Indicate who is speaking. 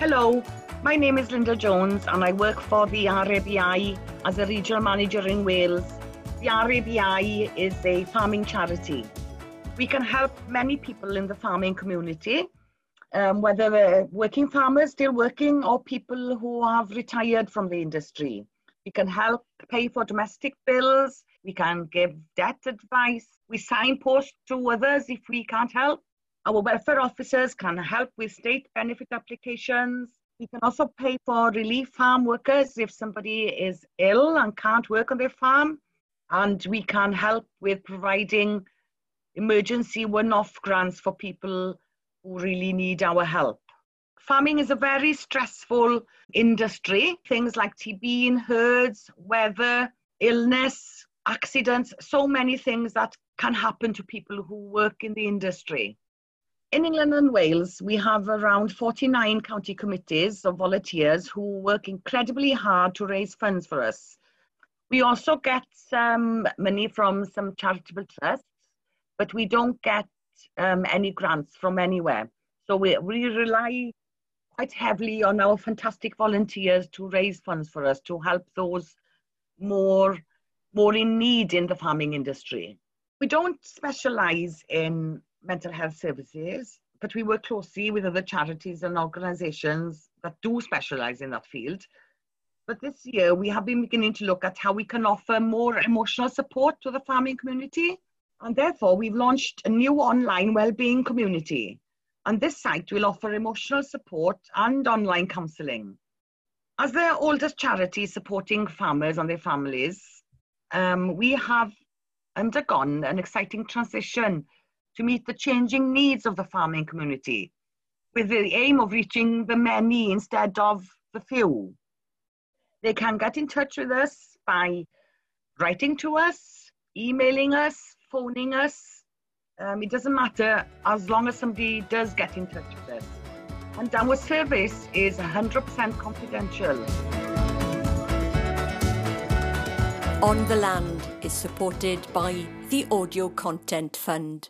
Speaker 1: Hello, my name is Linda Jones and I work for the RABI as a regional manager in Wales. The RABI is a farming charity. We can help many people in the farming community, um, whether they're working farmers still working or people who have retired from the industry. We can help pay for domestic bills. We can give debt advice. We signpost to others if we can't help. Our welfare officers can help with state benefit applications. We can also pay for relief farm workers if somebody is ill and can't work on their farm. And we can help with providing emergency one off grants for people who really need our help. Farming is a very stressful industry. Things like TB in herds, weather, illness, accidents, so many things that can happen to people who work in the industry. In England and Wales, we have around 49 county committees of volunteers who work incredibly hard to raise funds for us. We also get some money from some charitable trusts, but we don't get um, any grants from anywhere. So we, we rely quite heavily on our fantastic volunteers to raise funds for us to help those more, more in need in the farming industry. We don't specialize in mental health services, but we work closely with other charities and organizations that do specialize in that field. But this year, we have been beginning to look at how we can offer more emotional support to the farming community. And therefore, we've launched a new online wellbeing community. And this site will offer emotional support and online counselling. As the oldest charity supporting farmers and their families, um, we have undergone an exciting transition to meet the changing needs of the farming community with the aim of reaching the many instead of the few. They can get in touch with us by writing to us, emailing us, phoning us. Um, it doesn't matter as long as somebody does get in touch with us. And our service is 100% confidential.
Speaker 2: On the Land is supported by the Audio Content Fund.